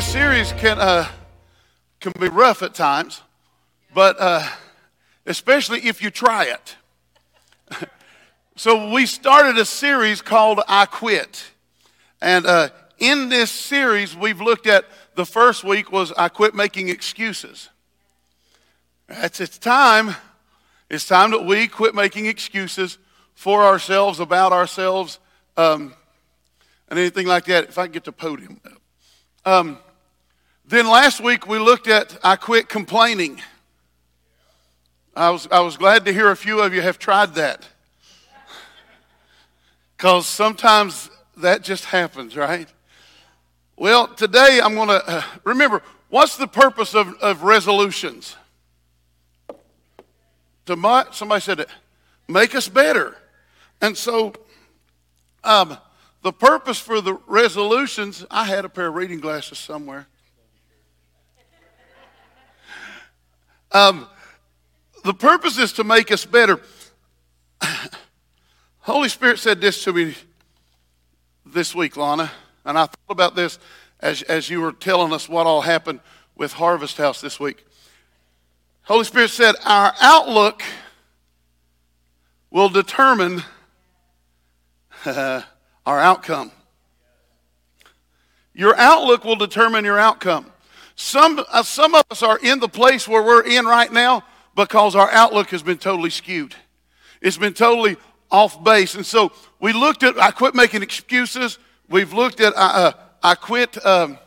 This series can uh, can be rough at times, but uh, especially if you try it. so we started a series called "I Quit," and uh, in this series, we've looked at the first week was "I Quit Making Excuses." It's it's time. It's time that we quit making excuses for ourselves, about ourselves, um, and anything like that. If I can get the podium. Um, then last week we looked at I quit complaining. I was, I was glad to hear a few of you have tried that. Because sometimes that just happens, right? Well, today I'm going to uh, remember what's the purpose of, of resolutions? To my, somebody said it, make us better. And so, um, the purpose for the resolutions, I had a pair of reading glasses somewhere. Um, the purpose is to make us better. Holy Spirit said this to me this week, Lana, and I thought about this as, as you were telling us what all happened with Harvest House this week. Holy Spirit said, Our outlook will determine our outcome. Your outlook will determine your outcome. Some, uh, some of us are in the place where we're in right now because our outlook has been totally skewed. It's been totally off base. And so we looked at, I quit making excuses. We've looked at, uh, I quit um,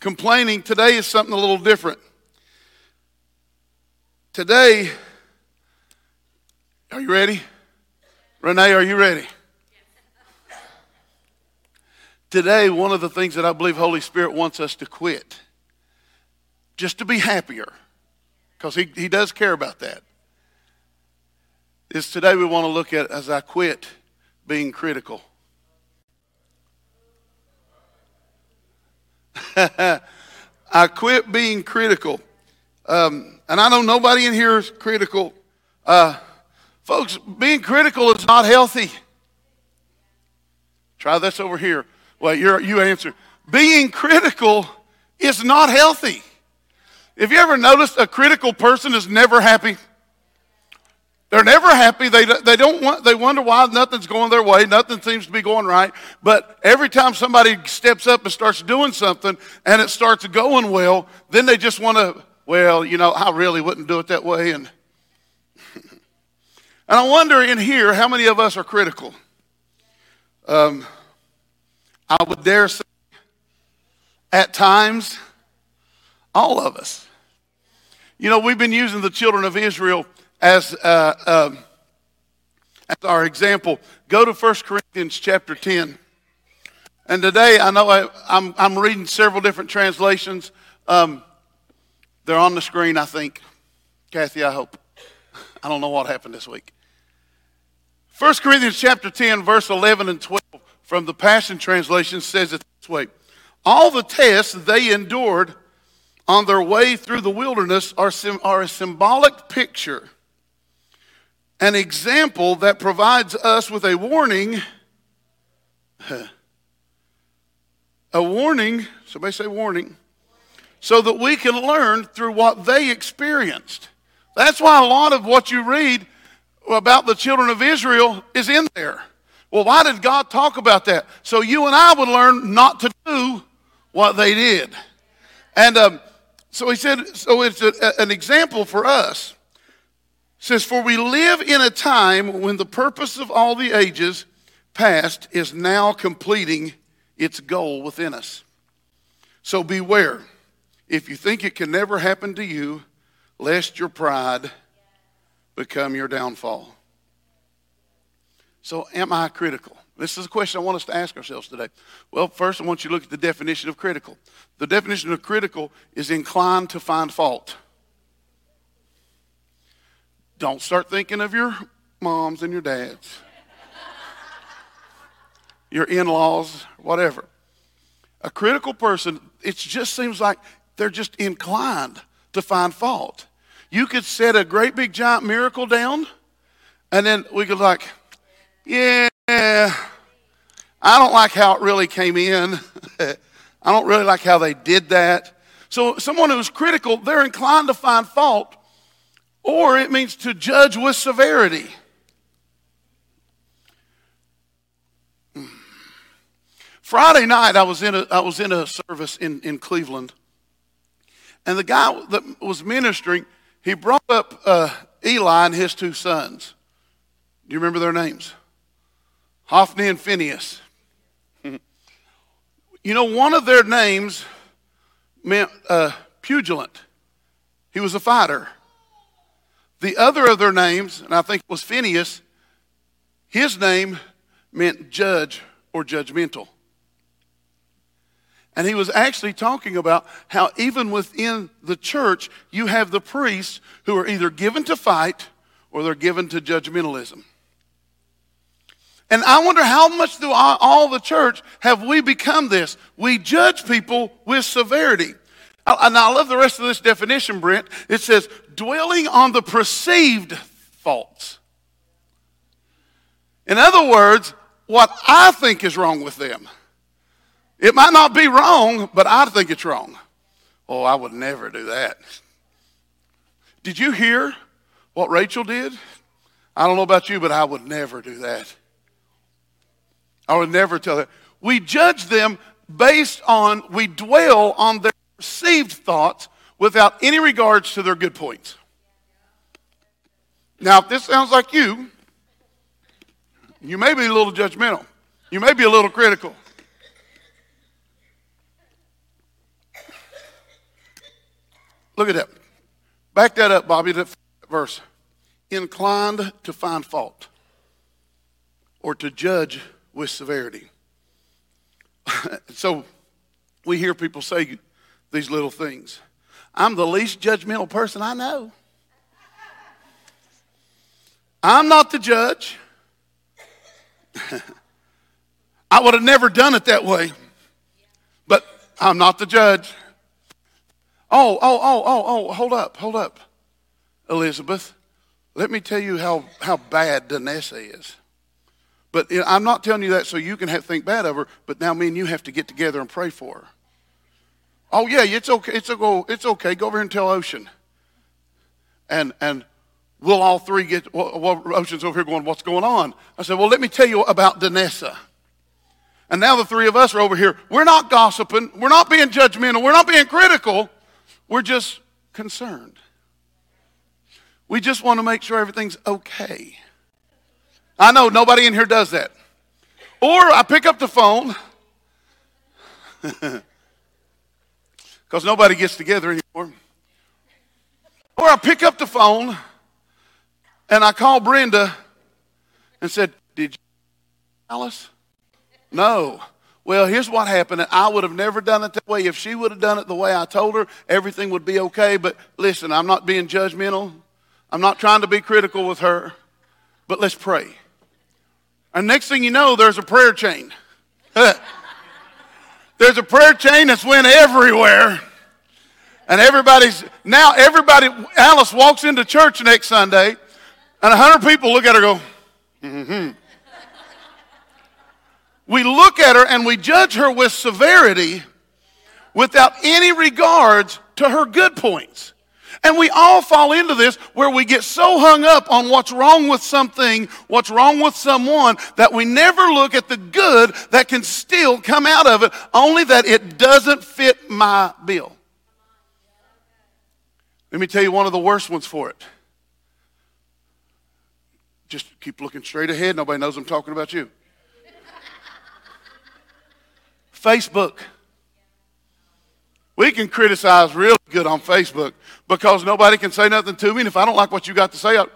complaining. Today is something a little different. Today, are you ready? Renee, are you ready? Today, one of the things that I believe Holy Spirit wants us to quit, just to be happier, because he, he does care about that, is today we want to look at as I quit being critical. I quit being critical. Um, and I know nobody in here is critical. Uh, folks, being critical is not healthy. Try this over here. Well, you answer. Being critical is not healthy. Have you ever noticed a critical person is never happy? They're never happy. They, they, don't want, they wonder why nothing's going their way. Nothing seems to be going right. But every time somebody steps up and starts doing something and it starts going well, then they just want to, well, you know, I really wouldn't do it that way. And, and I wonder in here how many of us are critical. Um, I would dare say, at times, all of us. You know, we've been using the children of Israel as, uh, uh, as our example. Go to 1 Corinthians chapter 10. And today, I know I, am reading several different translations. Um, they're on the screen, I think. Kathy, I hope. I don't know what happened this week. 1 Corinthians chapter 10, verse 11 and 12 from the Passion Translation says it this way All the tests they endured on their way through the wilderness are, are a symbolic picture, an example that provides us with a warning. A warning, somebody say warning, so that we can learn through what they experienced. That's why a lot of what you read about the children of Israel is in there. Well, why did God talk about that? So you and I would learn not to do what they did. And um, so he said, so it's a, an example for us. It says, For we live in a time when the purpose of all the ages past is now completing its goal within us. So beware. If you think it can never happen to you, lest your pride become your downfall. So, am I critical? This is a question I want us to ask ourselves today. Well, first, I want you to look at the definition of critical. The definition of critical is inclined to find fault. Don't start thinking of your moms and your dads, your in laws, whatever. A critical person, it just seems like they're just inclined to find fault. You could set a great big giant miracle down, and then we could, like, yeah, I don't like how it really came in. I don't really like how they did that. So, someone who's critical, they're inclined to find fault, or it means to judge with severity. Friday night, I was in a, I was in a service in, in Cleveland, and the guy that was ministering, he brought up uh, Eli and his two sons. Do you remember their names? Hophni and Phineas. you know, one of their names meant uh, pugilant. He was a fighter. The other of their names, and I think it was Phineas, his name meant judge or judgmental. And he was actually talking about how even within the church, you have the priests who are either given to fight or they're given to judgmentalism. And I wonder how much through all the church have we become this? We judge people with severity. And I love the rest of this definition, Brent. It says, dwelling on the perceived faults. In other words, what I think is wrong with them. It might not be wrong, but I think it's wrong. Oh, I would never do that. Did you hear what Rachel did? I don't know about you, but I would never do that. I would never tell that. We judge them based on, we dwell on their perceived thoughts without any regards to their good points. Now, if this sounds like you, you may be a little judgmental. You may be a little critical. Look at that. Back that up, Bobby, that verse. Inclined to find fault or to judge with severity. so we hear people say these little things. I'm the least judgmental person I know. I'm not the judge. I would have never done it that way, but I'm not the judge. Oh, oh, oh, oh, oh, hold up, hold up. Elizabeth, let me tell you how, how bad Danessa is. But I'm not telling you that so you can have, think bad of her, but now me and you have to get together and pray for her. Oh, yeah, it's okay. It's, a, it's okay. Go over here and tell Ocean. And, and we'll all three get, well, Ocean's over here going, what's going on? I said, well, let me tell you about Danessa. And now the three of us are over here. We're not gossiping. We're not being judgmental. We're not being critical. We're just concerned. We just want to make sure everything's okay. I know nobody in here does that. Or I pick up the phone because nobody gets together anymore. Or I pick up the phone and I call Brenda and said, Did you, Alice? No. Well, here's what happened. I would have never done it that way. If she would have done it the way I told her, everything would be okay. But listen, I'm not being judgmental. I'm not trying to be critical with her. But let's pray. And next thing you know, there's a prayer chain. there's a prayer chain that's went everywhere. And everybody's, now everybody, Alice walks into church next Sunday, and a hundred people look at her go, mm-hmm we look at her and we judge her with severity without any regards to her good points. And we all fall into this where we get so hung up on what's wrong with something, what's wrong with someone, that we never look at the good that can still come out of it, only that it doesn't fit my bill. Let me tell you one of the worst ones for it. Just keep looking straight ahead. Nobody knows I'm talking about you. Facebook. We can criticize real good on Facebook because nobody can say nothing to me. And if I don't like what you got to say, I'll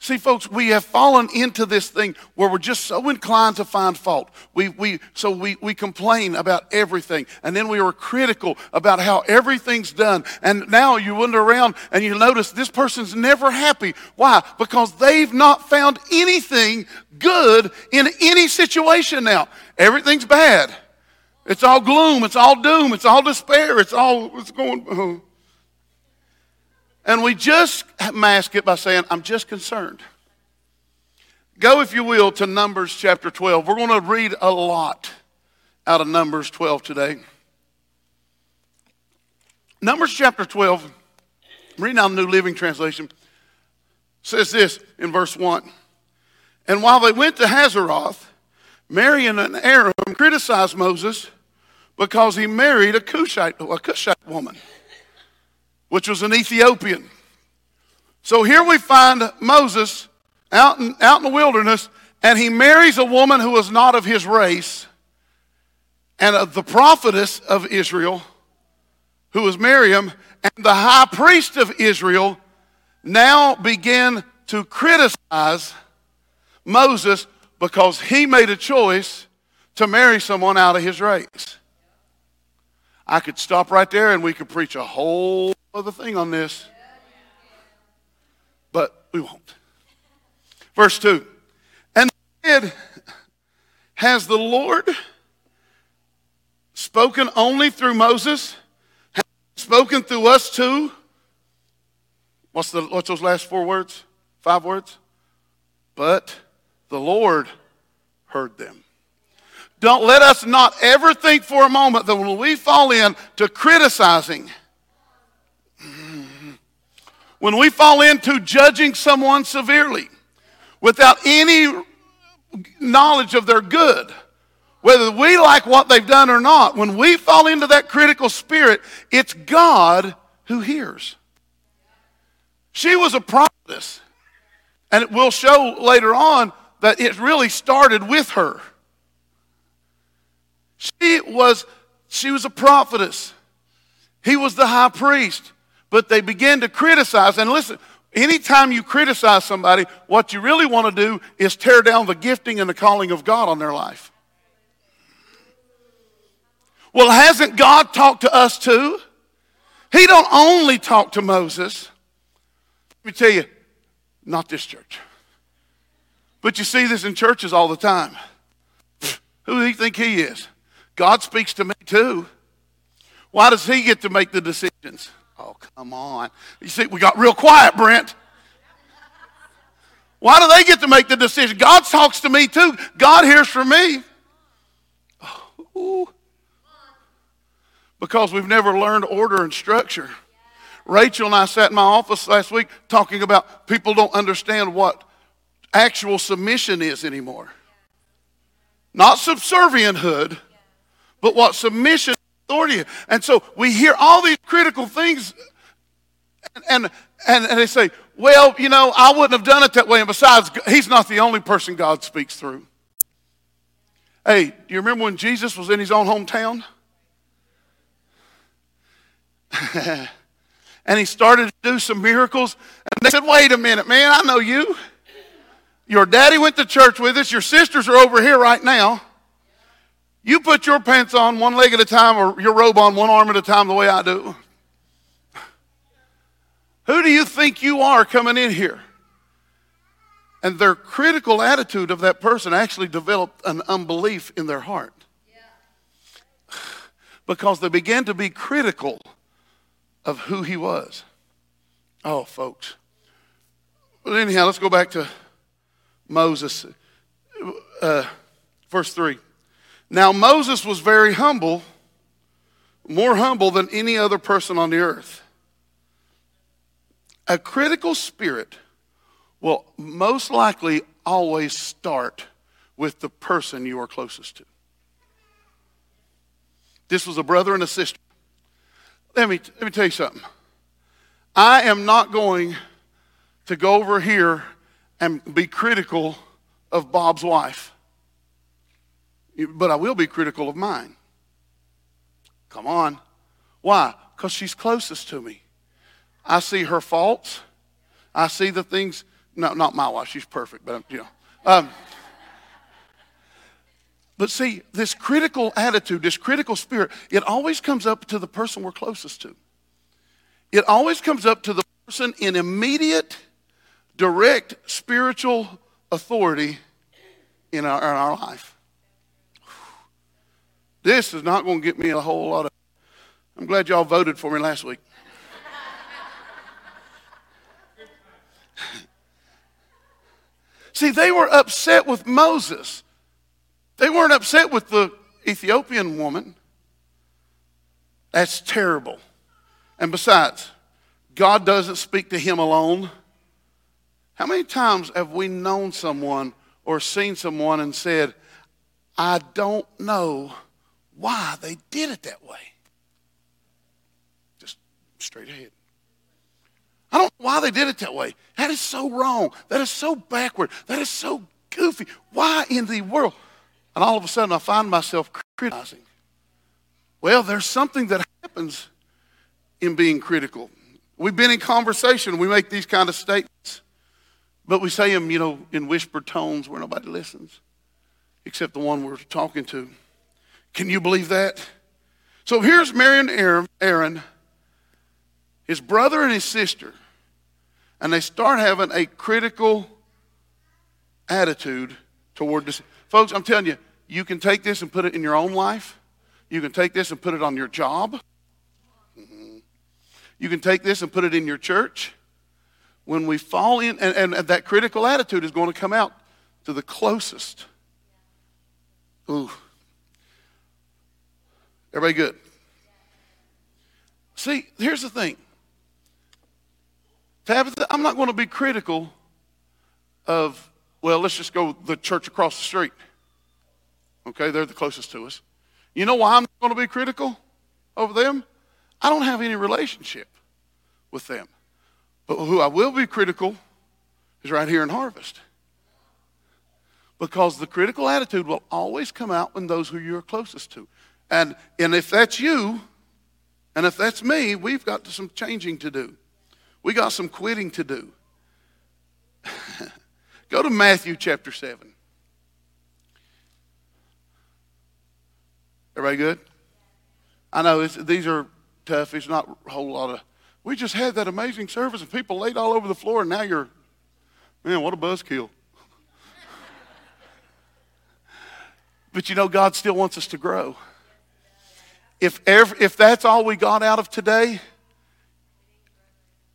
See, folks, we have fallen into this thing where we're just so inclined to find fault. We, we, so we, we complain about everything, and then we are critical about how everything's done. And now you wander around and you notice this person's never happy. Why? Because they've not found anything good in any situation now. Everything's bad. It's all gloom. It's all doom. It's all despair. It's all, what's going, oh. And we just mask it by saying, I'm just concerned. Go, if you will, to Numbers chapter 12. We're going to read a lot out of Numbers 12 today. Numbers chapter 12, I'm reading out the New Living Translation, says this in verse 1. And while they went to Hazeroth, Miriam and Aaron criticized Moses because he married a Cushite, a Cushite woman, which was an Ethiopian. So here we find Moses out in, out in the wilderness, and he marries a woman who was not of his race, and the prophetess of Israel, who was Miriam, and the high priest of Israel now began to criticize Moses because he made a choice to marry someone out of his race. I could stop right there and we could preach a whole other thing on this, but we won't. Verse 2 And said, Has the Lord spoken only through Moses? Has spoken through us too? What's, the, what's those last four words? Five words? But the Lord heard them. Don't let us not ever think for a moment that when we fall in to criticizing, when we fall into judging someone severely without any knowledge of their good, whether we like what they've done or not, when we fall into that critical spirit, it's God who hears. She was a prophetess. And it will show later on that it really started with her. She was, she was a prophetess. He was the high priest. But they began to criticize. And listen, anytime you criticize somebody, what you really want to do is tear down the gifting and the calling of God on their life. Well, hasn't God talked to us too? He don't only talk to Moses. Let me tell you, not this church. But you see this in churches all the time. Who do you think he is? God speaks to me too. Why does he get to make the decisions? Oh, come on. You see, we got real quiet, Brent. Why do they get to make the decision? God talks to me too. God hears from me. Oh, because we've never learned order and structure. Rachel and I sat in my office last week talking about people don't understand what actual submission is anymore. Not subservienthood, but what submission authority. And so we hear all these critical things and, and, and they say, well, you know, I wouldn't have done it that way. And besides, he's not the only person God speaks through. Hey, do you remember when Jesus was in his own hometown? and he started to do some miracles. And they said, wait a minute, man, I know you. Your daddy went to church with us. Your sisters are over here right now. You put your pants on one leg at a time or your robe on one arm at a time the way I do. Who do you think you are coming in here? And their critical attitude of that person actually developed an unbelief in their heart. Because they began to be critical of who he was. Oh, folks. But anyhow, let's go back to Moses. Uh, verse 3. Now, Moses was very humble, more humble than any other person on the earth. A critical spirit will most likely always start with the person you are closest to. This was a brother and a sister. Let me, let me tell you something. I am not going to go over here and be critical of Bob's wife, but I will be critical of mine. Come on. Why? Because she's closest to me. I see her faults. I see the things. No, not my wife. She's perfect, but you know. Um, but see, this critical attitude, this critical spirit, it always comes up to the person we're closest to. It always comes up to the person in immediate direct spiritual authority in our, in our life. This is not going to get me a whole lot of. I'm glad y'all voted for me last week. See, they were upset with Moses. They weren't upset with the Ethiopian woman. That's terrible. And besides, God doesn't speak to him alone. How many times have we known someone or seen someone and said, I don't know why they did it that way? Just straight ahead. I don't know why they did it that way. That is so wrong. That is so backward. That is so goofy. Why in the world? And all of a sudden I find myself criticizing. Well, there's something that happens in being critical. We've been in conversation, we make these kind of statements, but we say them, you know, in whispered tones where nobody listens except the one we're talking to. Can you believe that? So here's Mary and Aaron, his brother and his sister, and they start having a critical attitude toward this. Folks, I'm telling you, you can take this and put it in your own life. You can take this and put it on your job. Mm-hmm. You can take this and put it in your church. When we fall in, and, and that critical attitude is going to come out to the closest. Ooh. Everybody good? See, here's the thing. Tabitha, I'm not going to be critical of, well, let's just go the church across the street. Okay, they're the closest to us. You know why I'm going to be critical of them? I don't have any relationship with them. But who I will be critical is right here in Harvest. Because the critical attitude will always come out in those who you're closest to. And, and if that's you, and if that's me, we've got some changing to do. We got some quitting to do. Go to Matthew chapter 7. Everybody good? I know these are tough. It's not a whole lot of. We just had that amazing service and people laid all over the floor, and now you're, man, what a buzzkill. but you know, God still wants us to grow. If, ever, if that's all we got out of today,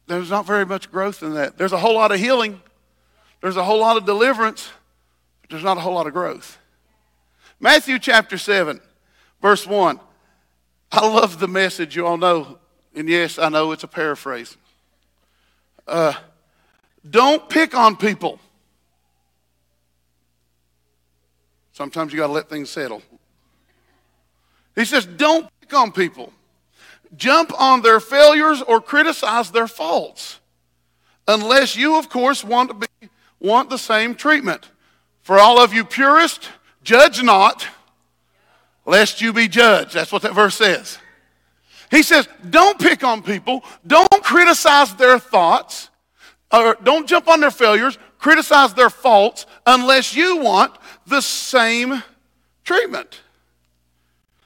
there's not very much growth in that. There's a whole lot of healing, there's a whole lot of deliverance, but there's not a whole lot of growth. Matthew chapter 7. Verse 1. I love the message, you all know. And yes, I know it's a paraphrase. Uh, don't pick on people. Sometimes you got to let things settle. He says, don't on people. Jump on their failures or criticize their faults. Unless you, of course, want to be want the same treatment. For all of you purists, judge not lest you be judged. That's what that verse says. He says, don't pick on people, don't criticize their thoughts, or don't jump on their failures, criticize their faults, unless you want the same treatment.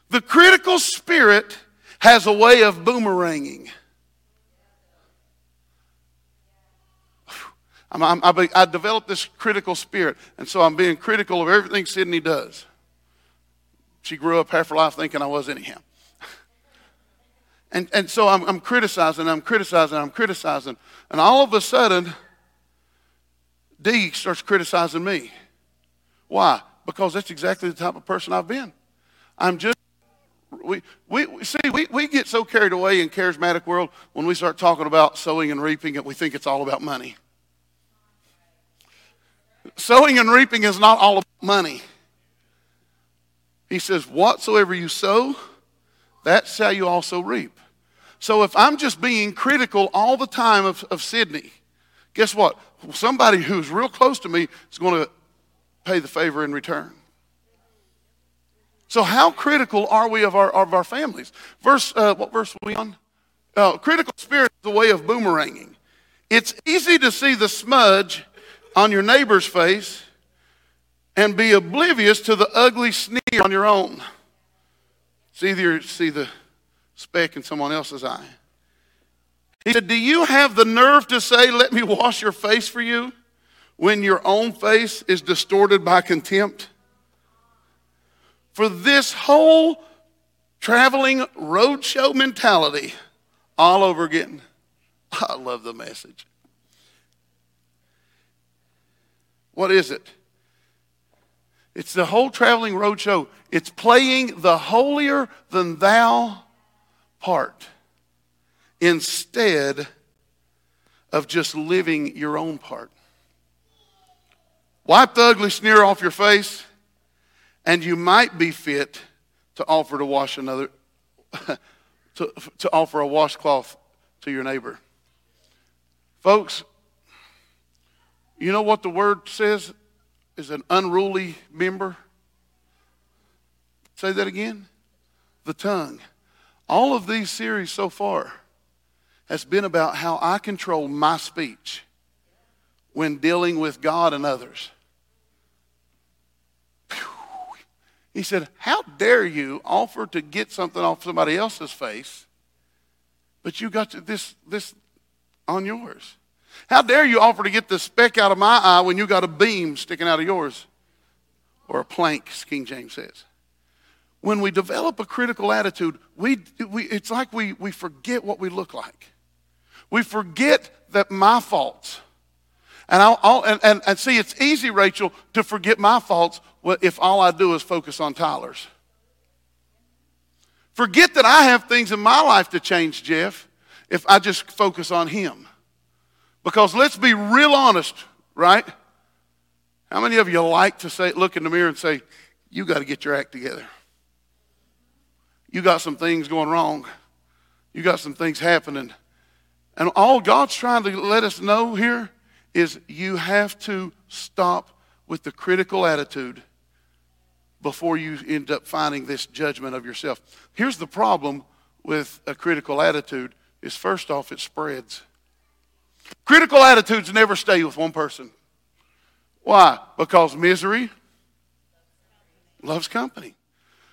The critical spirit has a way of boomeranging. I'm, I'm, I developed this critical spirit, and so I'm being critical of everything Sydney does. She grew up half her life thinking I was anyhow. And, and so I'm, I'm criticizing, I'm criticizing, I'm criticizing. And all of a sudden, Dee starts criticizing me. Why? Because that's exactly the type of person I've been. I'm just, we, we, see, we, we get so carried away in charismatic world when we start talking about sowing and reaping that we think it's all about money. Sowing and reaping is not all about money. He says, Whatsoever you sow, that shall you also reap. So if I'm just being critical all the time of, of Sydney, guess what? Somebody who's real close to me is going to pay the favor in return. So how critical are we of our, of our families? Verse, uh, what verse are we on? Uh, critical spirit is the way of boomeranging. It's easy to see the smudge on your neighbor's face and be oblivious to the ugly sneer on your own. See the, see the speck in someone else's eye. He said, Do you have the nerve to say, Let me wash your face for you, when your own face is distorted by contempt? For this whole traveling roadshow mentality all over again. I love the message. What is it? It's the whole traveling roadshow. It's playing the holier than thou part instead of just living your own part. Wipe the ugly sneer off your face, and you might be fit to offer to wash another, to, to offer a washcloth to your neighbor. Folks, you know what the word says is an unruly member? Say that again. The tongue. All of these series so far has been about how I control my speech when dealing with God and others. He said, How dare you offer to get something off somebody else's face, but you got this, this on yours? How dare you offer to get the speck out of my eye when you got a beam sticking out of yours? Or a plank, King James says. When we develop a critical attitude, we, we, it's like we, we forget what we look like. We forget that my faults. And, I'll, I'll, and, and, and see, it's easy, Rachel, to forget my faults if all I do is focus on Tyler's. Forget that I have things in my life to change, Jeff, if I just focus on him. Because let's be real honest, right? How many of you like to say, look in the mirror and say, you got to get your act together? You got some things going wrong. You got some things happening. And all God's trying to let us know here is you have to stop with the critical attitude before you end up finding this judgment of yourself. Here's the problem with a critical attitude is first off it spreads. Critical attitudes never stay with one person. Why? Because misery loves company.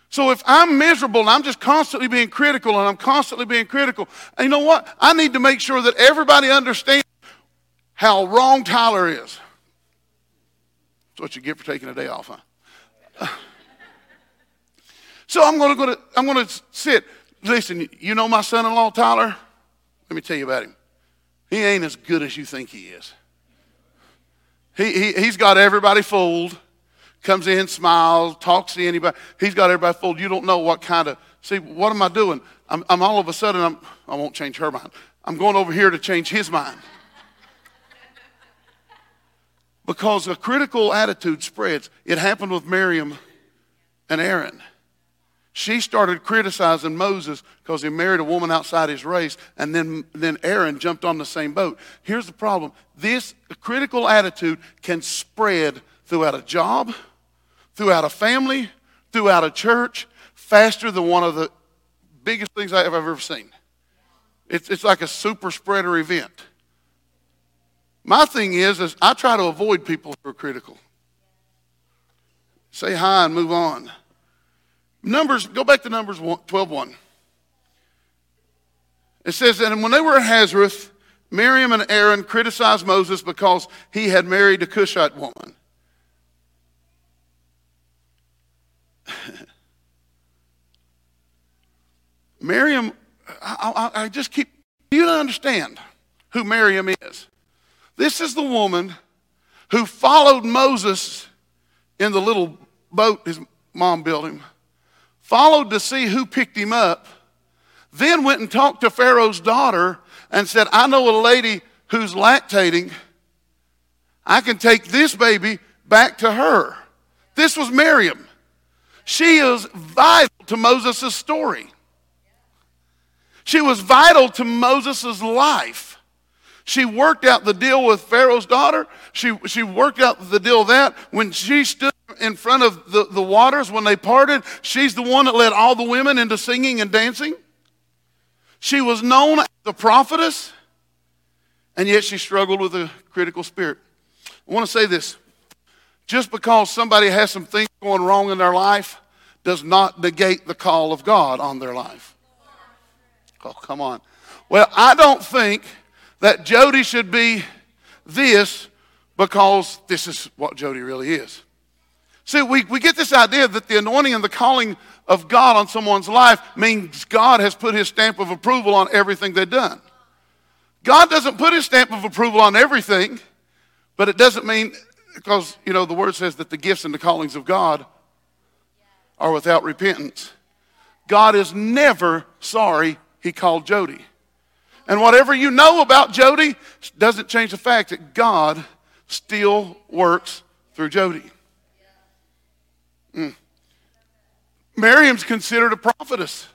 So if I'm miserable and I'm just constantly being critical and I'm constantly being critical, you know what? I need to make sure that everybody understands how wrong Tyler is. That's what you get for taking a day off, huh? So I'm going to go to, I'm going to sit. Listen, you know my son-in-law Tyler? Let me tell you about him. He ain't as good as you think he is. He, he, he's got everybody fooled comes in, smiles, talks to anybody. He's got everybody fooled. You don't know what kind of, see, what am I doing? I'm, I'm all of a sudden, I'm, I won't change her mind. I'm going over here to change his mind. Because a critical attitude spreads. It happened with Miriam and Aaron. She started criticizing Moses because he married a woman outside his race, and then, then Aaron jumped on the same boat. Here's the problem this critical attitude can spread throughout a job, throughout a family, throughout a church, faster than one of the biggest things I've ever seen. It's, it's like a super spreader event. My thing is, is I try to avoid people who are critical. Say hi and move on. Numbers, go back to Numbers 12 1. It says that when they were at Hazeroth, Miriam and Aaron criticized Moses because he had married a Cushite woman. Miriam, I, I, I just keep, you don't understand who Miriam is. This is the woman who followed Moses in the little boat his mom built him, followed to see who picked him up, then went and talked to Pharaoh's daughter and said, I know a lady who's lactating. I can take this baby back to her. This was Miriam. She is vital to Moses' story. She was vital to Moses' life. She worked out the deal with Pharaoh's daughter. She, she worked out the deal that when she stood in front of the, the waters when they parted, she's the one that led all the women into singing and dancing. She was known as a prophetess, and yet she struggled with a critical spirit. I want to say this just because somebody has some things going wrong in their life does not negate the call of God on their life. Oh, come on. Well, I don't think that Jody should be this because this is what Jody really is. See, we, we get this idea that the anointing and the calling of God on someone's life means God has put his stamp of approval on everything they've done. God doesn't put his stamp of approval on everything, but it doesn't mean because, you know, the word says that the gifts and the callings of God are without repentance. God is never sorry he called Jody. And whatever you know about Jody doesn't change the fact that God still works through Jody. Mm. Miriam's considered a prophetess.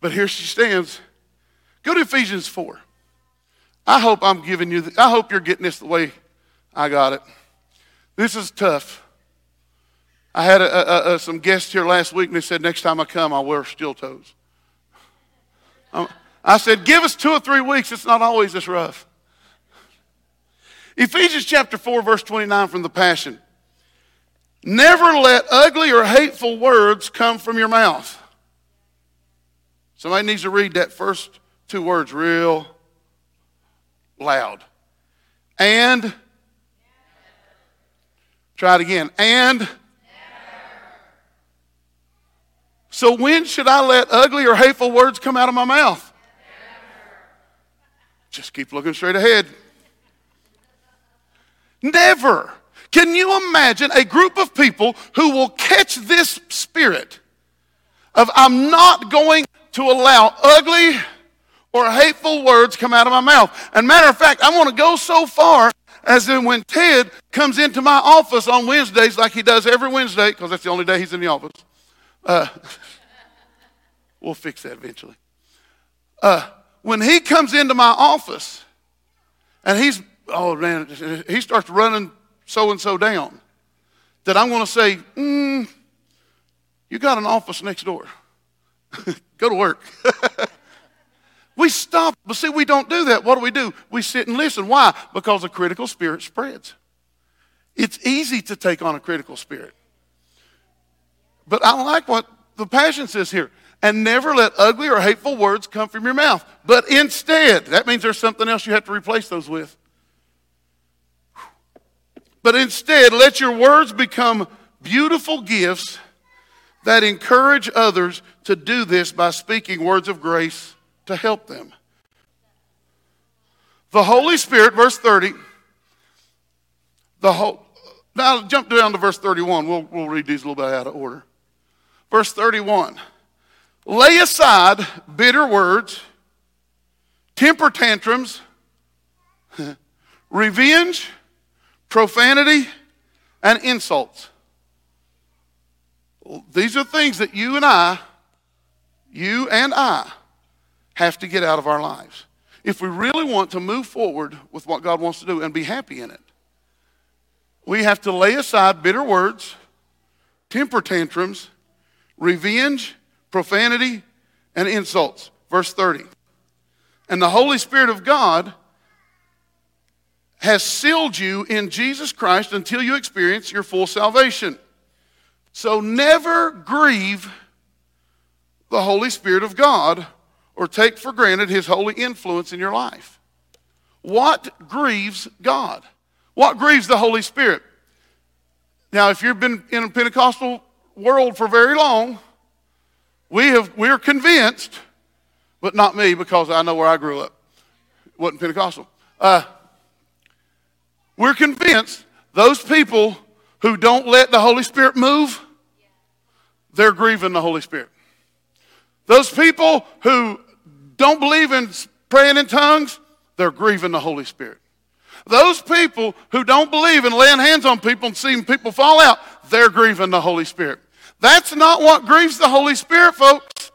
But here she stands. Go to Ephesians 4. I hope I'm giving you, the, I hope you're getting this the way I got it. This is tough. I had a, a, a, some guests here last week and they said, next time I come, I'll wear steel toes. Um, I said, give us two or three weeks. It's not always this rough. Ephesians chapter 4, verse 29 from the Passion. Never let ugly or hateful words come from your mouth. Somebody needs to read that first two words real loud. And, try it again. And, so when should I let ugly or hateful words come out of my mouth? Just keep looking straight ahead. Never. Can you imagine a group of people who will catch this spirit of I'm not going to allow ugly or hateful words come out of my mouth. And matter of fact, I want to go so far as in when Ted comes into my office on Wednesdays, like he does every Wednesday, because that's the only day he's in the office. Uh, we'll fix that eventually. Uh, when he comes into my office and he's, oh man, he starts running so and so down, that I'm going to say, mm, You got an office next door. Go to work. we stop, but see, we don't do that. What do we do? We sit and listen. Why? Because a critical spirit spreads. It's easy to take on a critical spirit. But I like what the passion says here. And never let ugly or hateful words come from your mouth. But instead, that means there's something else you have to replace those with. But instead, let your words become beautiful gifts that encourage others to do this by speaking words of grace to help them. The Holy Spirit, verse 30, the whole, now jump down to verse 31. We'll, we'll read these a little bit out of order. Verse 31 Lay aside bitter words, temper tantrums, revenge, profanity, and insults. These are things that you and I, you and I, have to get out of our lives. If we really want to move forward with what God wants to do and be happy in it, we have to lay aside bitter words, temper tantrums, revenge, profanity, and insults. Verse 30. And the Holy Spirit of God has sealed you in Jesus Christ until you experience your full salvation. So never grieve the Holy Spirit of God or take for granted his holy influence in your life. What grieves God? What grieves the Holy Spirit? Now, if you've been in a Pentecostal world for very long, we have, we're convinced, but not me because I know where I grew up. It wasn't Pentecostal. Uh, we're convinced those people who don't let the Holy Spirit move they're grieving the Holy Spirit. Those people who don't believe in praying in tongues, they're grieving the Holy Spirit. Those people who don't believe in laying hands on people and seeing people fall out, they're grieving the Holy Spirit. That's not what grieves the Holy Spirit, folks.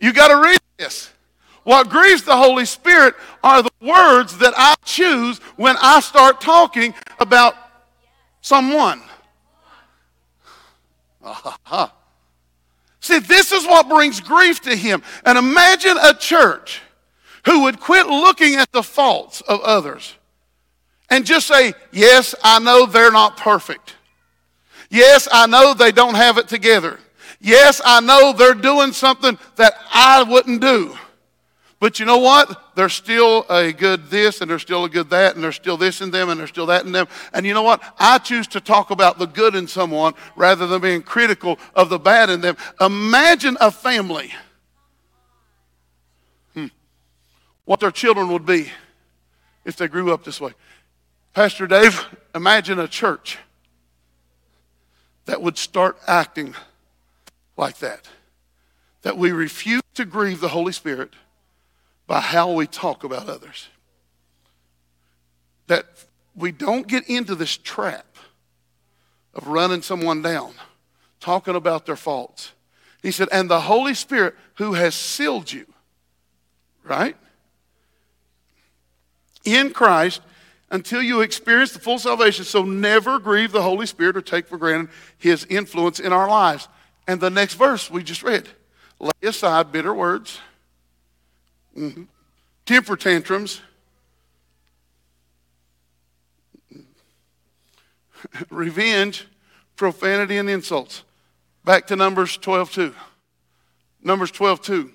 You got to read this. What grieves the Holy Spirit are the words that I choose when I start talking about someone. See, this is what brings grief to him. And imagine a church who would quit looking at the faults of others and just say, Yes, I know they're not perfect. Yes, I know they don't have it together. Yes, I know they're doing something that I wouldn't do. But you know what? There's still a good this and there's still a good that and there's still this in them and there's still that in them. And you know what? I choose to talk about the good in someone rather than being critical of the bad in them. Imagine a family. Hmm. What their children would be if they grew up this way. Pastor Dave, imagine a church that would start acting like that. That we refuse to grieve the Holy Spirit by how we talk about others. That we don't get into this trap of running someone down, talking about their faults. He said, and the Holy Spirit who has sealed you, right? In Christ until you experience the full salvation. So never grieve the Holy Spirit or take for granted his influence in our lives. And the next verse we just read lay aside bitter words, mm-hmm. temper tantrums, revenge, profanity, and insults. Back to Numbers 12 2. Numbers 12 2.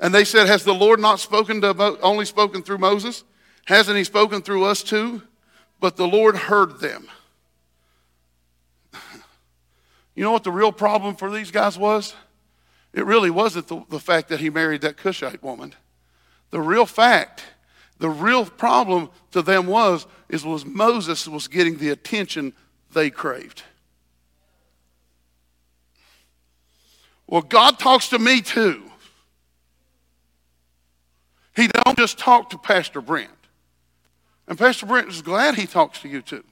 And they said, Has the Lord not spoken to, only spoken through Moses? Hasn't he spoken through us too? But the Lord heard them. You know what the real problem for these guys was? It really wasn't the, the fact that he married that Cushite woman. The real fact, the real problem to them was, is was Moses was getting the attention they craved. Well, God talks to me too. He don't just talk to Pastor Brent. And Pastor Brent is glad he talks to you too.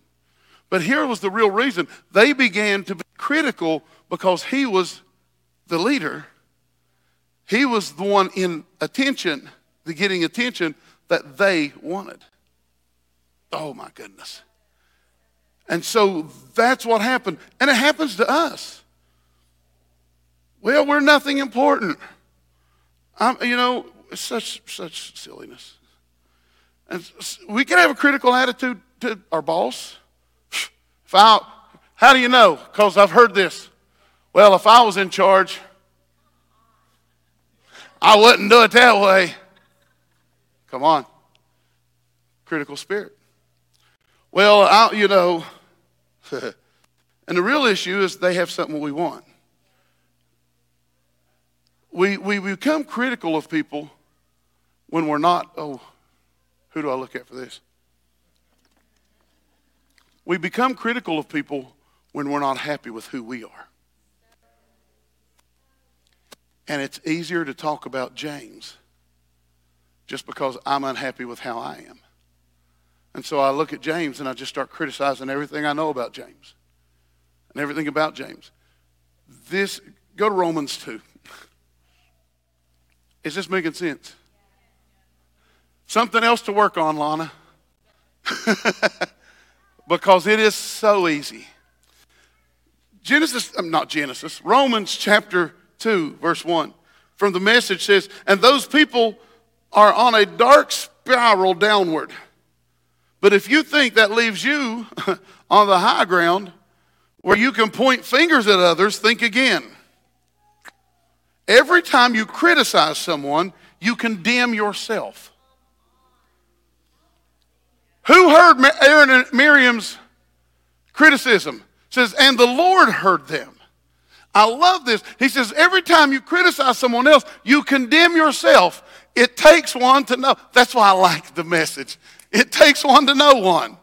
But here was the real reason. They began to be critical because he was the leader. He was the one in attention, the getting attention that they wanted. Oh my goodness. And so that's what happened. And it happens to us. Well, we're nothing important. I'm, you know, such such silliness. And we can have a critical attitude to our boss. If I, how do you know? Because I've heard this. Well, if I was in charge, I wouldn't do it that way. Come on. Critical spirit. Well, I, you know, and the real issue is they have something we want. We, we become critical of people when we're not, oh, who do I look at for this? We become critical of people when we're not happy with who we are. And it's easier to talk about James just because I'm unhappy with how I am. And so I look at James and I just start criticizing everything I know about James and everything about James. This, go to Romans 2. Is this making sense? Something else to work on, Lana. because it is so easy. Genesis, um, not Genesis, Romans chapter 2, verse 1 from the message says, And those people are on a dark spiral downward. But if you think that leaves you on the high ground where you can point fingers at others, think again. Every time you criticize someone, you condemn yourself. Who heard Aaron and Miriam's criticism? It says, and the Lord heard them. I love this. He says, every time you criticize someone else, you condemn yourself. It takes one to know. That's why I like the message. It takes one to know one.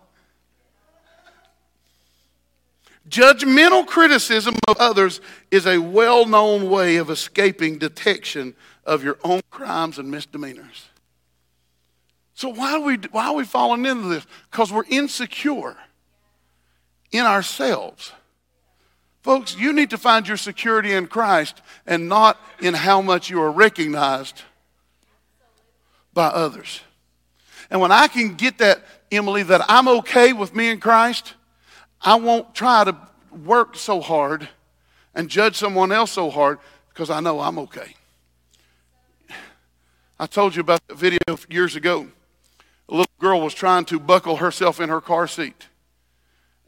Judgmental criticism of others is a well known way of escaping detection of your own crimes and misdemeanors. So why are we, why are we falling into this? Because we're insecure in ourselves. Folks, you need to find your security in Christ and not in how much you are recognized by others. And when I can get that, Emily, that I'm okay with me in Christ, I won't try to work so hard and judge someone else so hard because I know I'm okay. I told you about the video years ago a little girl was trying to buckle herself in her car seat.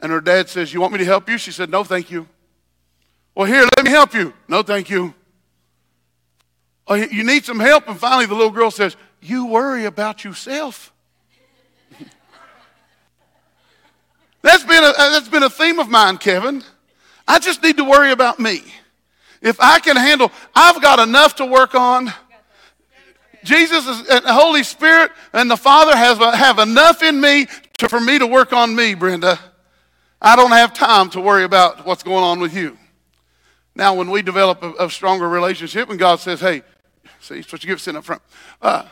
And her dad says, You want me to help you? She said, No, thank you. Well, here, let me help you. No, thank you. Oh, you need some help? And finally, the little girl says, You worry about yourself. that's, been a, uh, that's been a theme of mine, Kevin. I just need to worry about me. If I can handle, I've got enough to work on. Jesus is, and the Holy Spirit and the Father has, have enough in me to, for me to work on me, Brenda, I don't have time to worry about what's going on with you. Now, when we develop a, a stronger relationship and God says, hey, see, it's what you get sitting up front. Uh,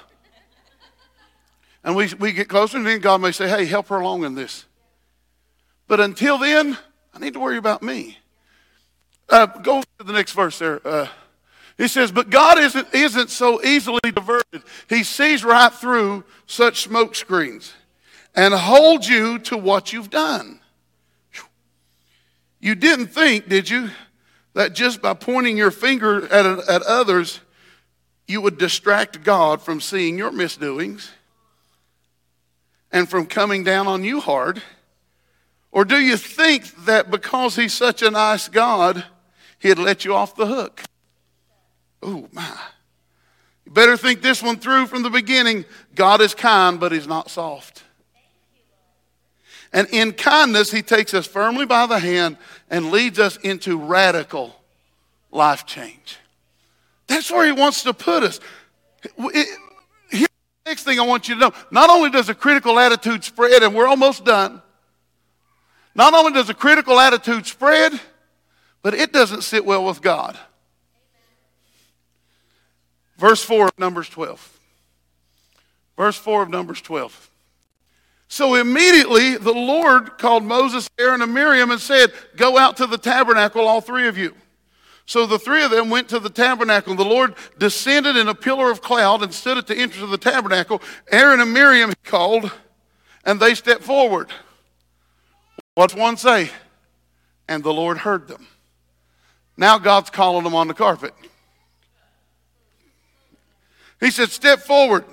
and we, we get closer, and then God may say, hey, help her along in this. But until then, I need to worry about me. Uh, go to the next verse there. Uh, he says, But God isn't, isn't so easily diverted. He sees right through such smoke screens and holds you to what you've done. You didn't think, did you, that just by pointing your finger at, at others, you would distract God from seeing your misdoings and from coming down on you hard? Or do you think that because He's such a nice God, He'd let you off the hook? Oh, my. You better think this one through from the beginning. God is kind, but He's not soft. And in kindness, He takes us firmly by the hand and leads us into radical life change. That's where He wants to put us. Here's the next thing I want you to know. Not only does a critical attitude spread, and we're almost done, not only does a critical attitude spread, but it doesn't sit well with God. Verse 4 of Numbers 12. Verse 4 of Numbers 12. So immediately the Lord called Moses, Aaron, and Miriam and said, Go out to the tabernacle, all three of you. So the three of them went to the tabernacle. The Lord descended in a pillar of cloud and stood at the entrance of the tabernacle. Aaron and Miriam called, and they stepped forward. What's one say? And the Lord heard them. Now God's calling them on the carpet. He said, Step forward.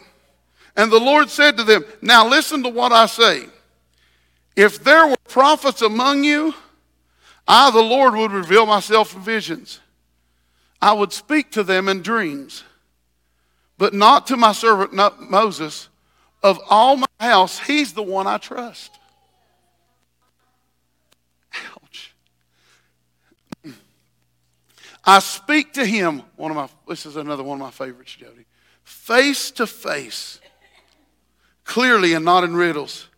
And the Lord said to them, Now listen to what I say. If there were prophets among you, I, the Lord, would reveal myself in visions. I would speak to them in dreams, but not to my servant Moses. Of all my house, he's the one I trust. Ouch. I speak to him, one of my, this is another one of my favorites, Jody, face to face clearly and not in riddles.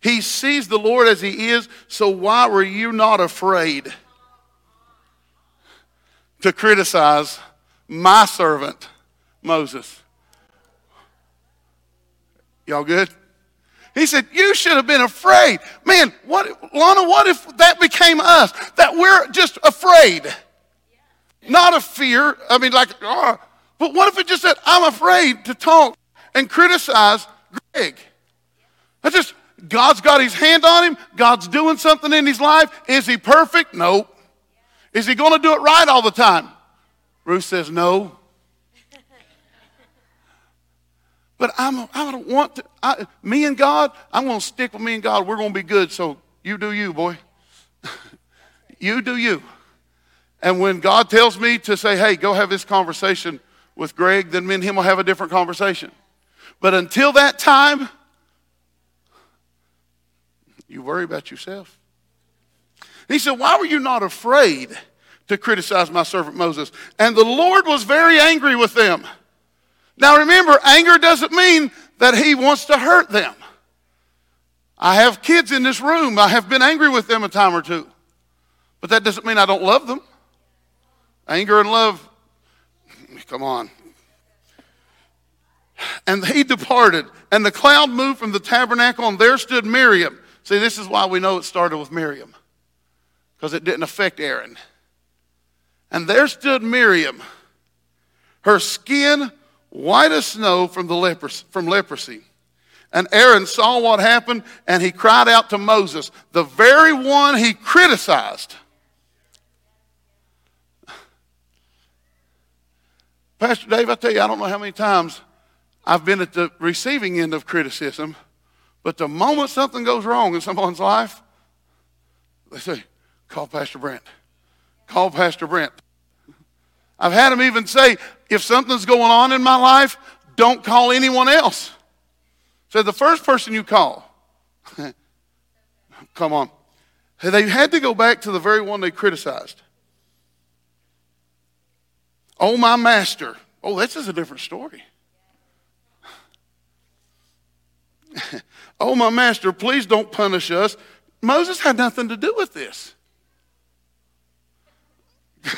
He sees the Lord as he is, so why were you not afraid to criticize my servant, Moses? Y'all good? He said, You should have been afraid. Man, what, Lana, what if that became us? That we're just afraid. Not a fear. I mean, like, oh, but what if it just said, I'm afraid to talk and criticize Greg. That's just, God's got his hand on him. God's doing something in his life. Is he perfect? No. Is he going to do it right all the time? Ruth says no. But I'm, I don't want to, I, me and God, I'm going to stick with me and God. We're going to be good. So you do you, boy. you do you. And when God tells me to say, hey, go have this conversation with Greg, then me and him will have a different conversation. But until that time, you worry about yourself. He said, Why were you not afraid to criticize my servant Moses? And the Lord was very angry with them. Now remember, anger doesn't mean that he wants to hurt them. I have kids in this room. I have been angry with them a time or two. But that doesn't mean I don't love them. Anger and love, come on. And he departed, and the cloud moved from the tabernacle, and there stood Miriam. See, this is why we know it started with Miriam, because it didn't affect Aaron. And there stood Miriam, her skin white as snow from, the leprosy, from leprosy. And Aaron saw what happened, and he cried out to Moses, the very one he criticized. Pastor Dave, I tell you, I don't know how many times I've been at the receiving end of criticism, but the moment something goes wrong in someone's life, they say, call Pastor Brent. Call Pastor Brent. I've had them even say, if something's going on in my life, don't call anyone else. Say, the first person you call. Come on. They had to go back to the very one they criticized. Oh, my master. Oh, this is a different story. oh, my master, please don't punish us. Moses had nothing to do with this.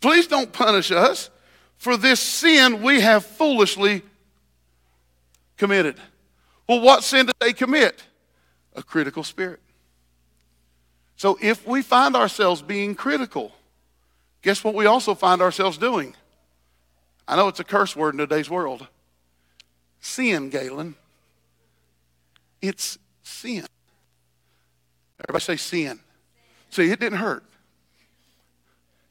please don't punish us for this sin we have foolishly committed. Well, what sin did they commit? A critical spirit. So if we find ourselves being critical, guess what we also find ourselves doing? I know it's a curse word in today's world. Sin, Galen. It's sin. Everybody say sin. See, it didn't hurt.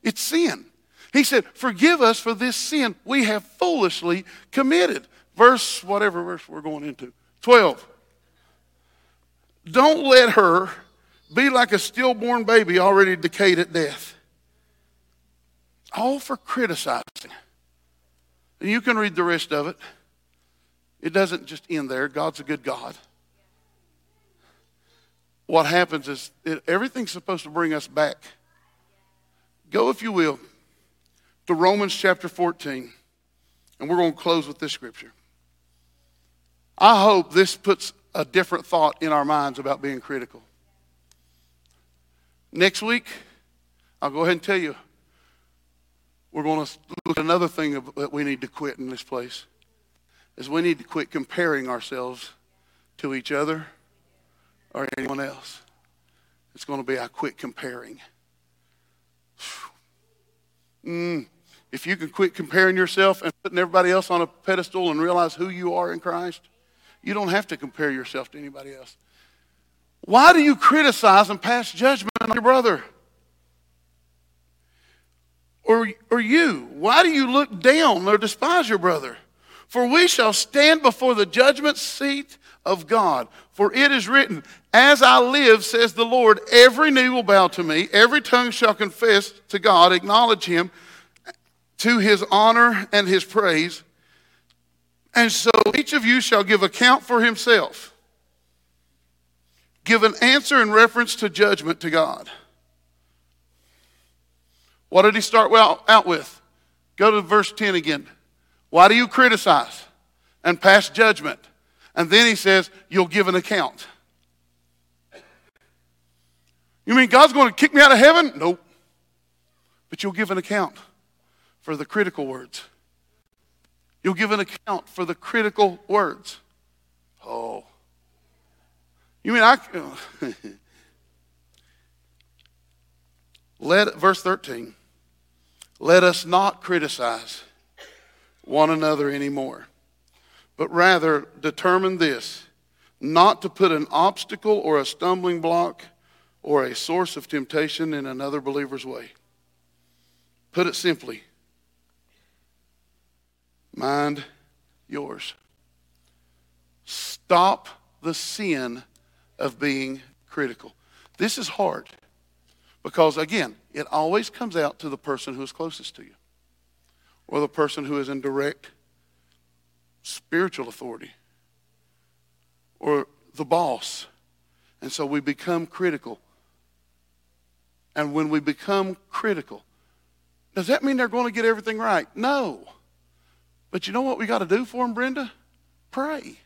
It's sin. He said, Forgive us for this sin we have foolishly committed. Verse, whatever verse we're going into. 12. Don't let her be like a stillborn baby already decayed at death. All for criticizing. And you can read the rest of it. It doesn't just end there. God's a good God. What happens is it, everything's supposed to bring us back. Go, if you will, to Romans chapter 14. And we're going to close with this scripture. I hope this puts a different thought in our minds about being critical. Next week, I'll go ahead and tell you, we're going to look at another thing that we need to quit in this place. Is we need to quit comparing ourselves to each other or anyone else. It's going to be I quit comparing. Mm, if you can quit comparing yourself and putting everybody else on a pedestal and realize who you are in Christ, you don't have to compare yourself to anybody else. Why do you criticize and pass judgment on your brother? Or, or you? Why do you look down or despise your brother? For we shall stand before the judgment seat of God. For it is written, As I live, says the Lord, every knee will bow to me, every tongue shall confess to God, acknowledge him to his honor and his praise. And so each of you shall give account for himself give an answer in reference to judgment to God. What did he start out with? Go to verse 10 again. Why do you criticize and pass judgment? And then he says, You'll give an account. You mean God's going to kick me out of heaven? Nope. But you'll give an account for the critical words. You'll give an account for the critical words. Oh. You mean I? Let verse 13. Let us not criticize one another anymore, but rather determine this not to put an obstacle or a stumbling block or a source of temptation in another believer's way. Put it simply mind yours. Stop the sin of being critical. This is hard because, again, it always comes out to the person who is closest to you or the person who is in direct spiritual authority or the boss. And so we become critical. And when we become critical, does that mean they're going to get everything right? No. But you know what we got to do for them, Brenda? Pray.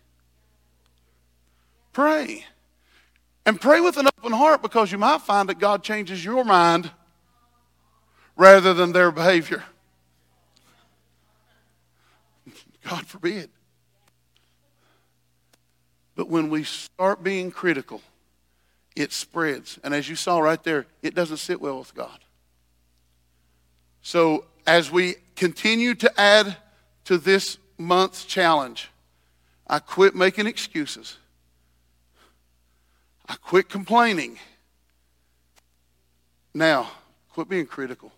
Pray. And pray with an open heart because you might find that God changes your mind rather than their behavior. God forbid. But when we start being critical, it spreads. And as you saw right there, it doesn't sit well with God. So as we continue to add to this month's challenge, I quit making excuses. I quit complaining. Now, quit being critical.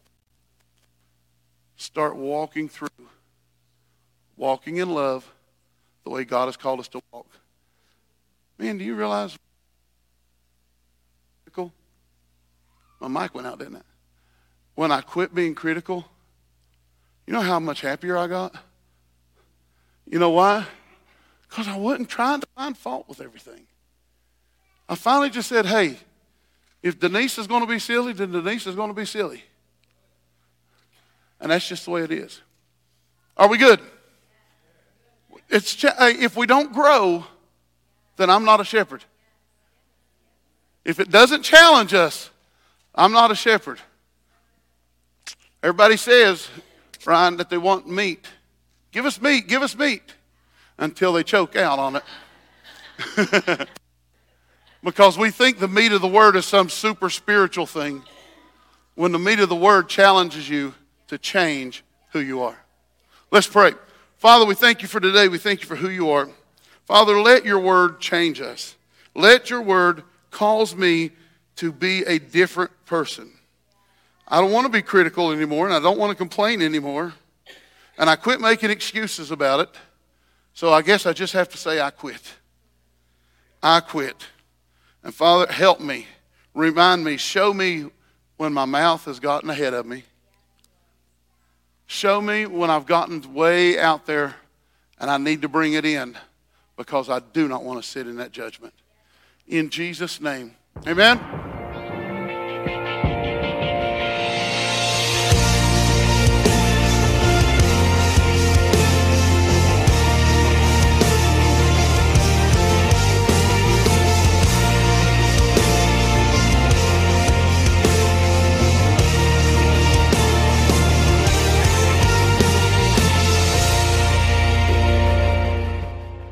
Start walking through, walking in love the way God has called us to walk. Man, do you realize? My mic went out, didn't it? When I quit being critical, you know how much happier I got? You know why? Because I wasn't trying to find fault with everything. I finally just said, hey, if Denise is going to be silly, then Denise is going to be silly. And that's just the way it is. Are we good? It's if we don't grow, then I'm not a shepherd. If it doesn't challenge us, I'm not a shepherd. Everybody says, Ryan, that they want meat. Give us meat, give us meat until they choke out on it. because we think the meat of the word is some super spiritual thing when the meat of the word challenges you to change who you are. Let's pray. Father, we thank you for today. We thank you for who you are. Father, let your word change us. Let your word cause me to be a different person. I don't want to be critical anymore, and I don't want to complain anymore. And I quit making excuses about it. So I guess I just have to say, I quit. I quit. And Father, help me. Remind me. Show me when my mouth has gotten ahead of me. Show me when I've gotten way out there and I need to bring it in because I do not want to sit in that judgment. In Jesus' name. Amen.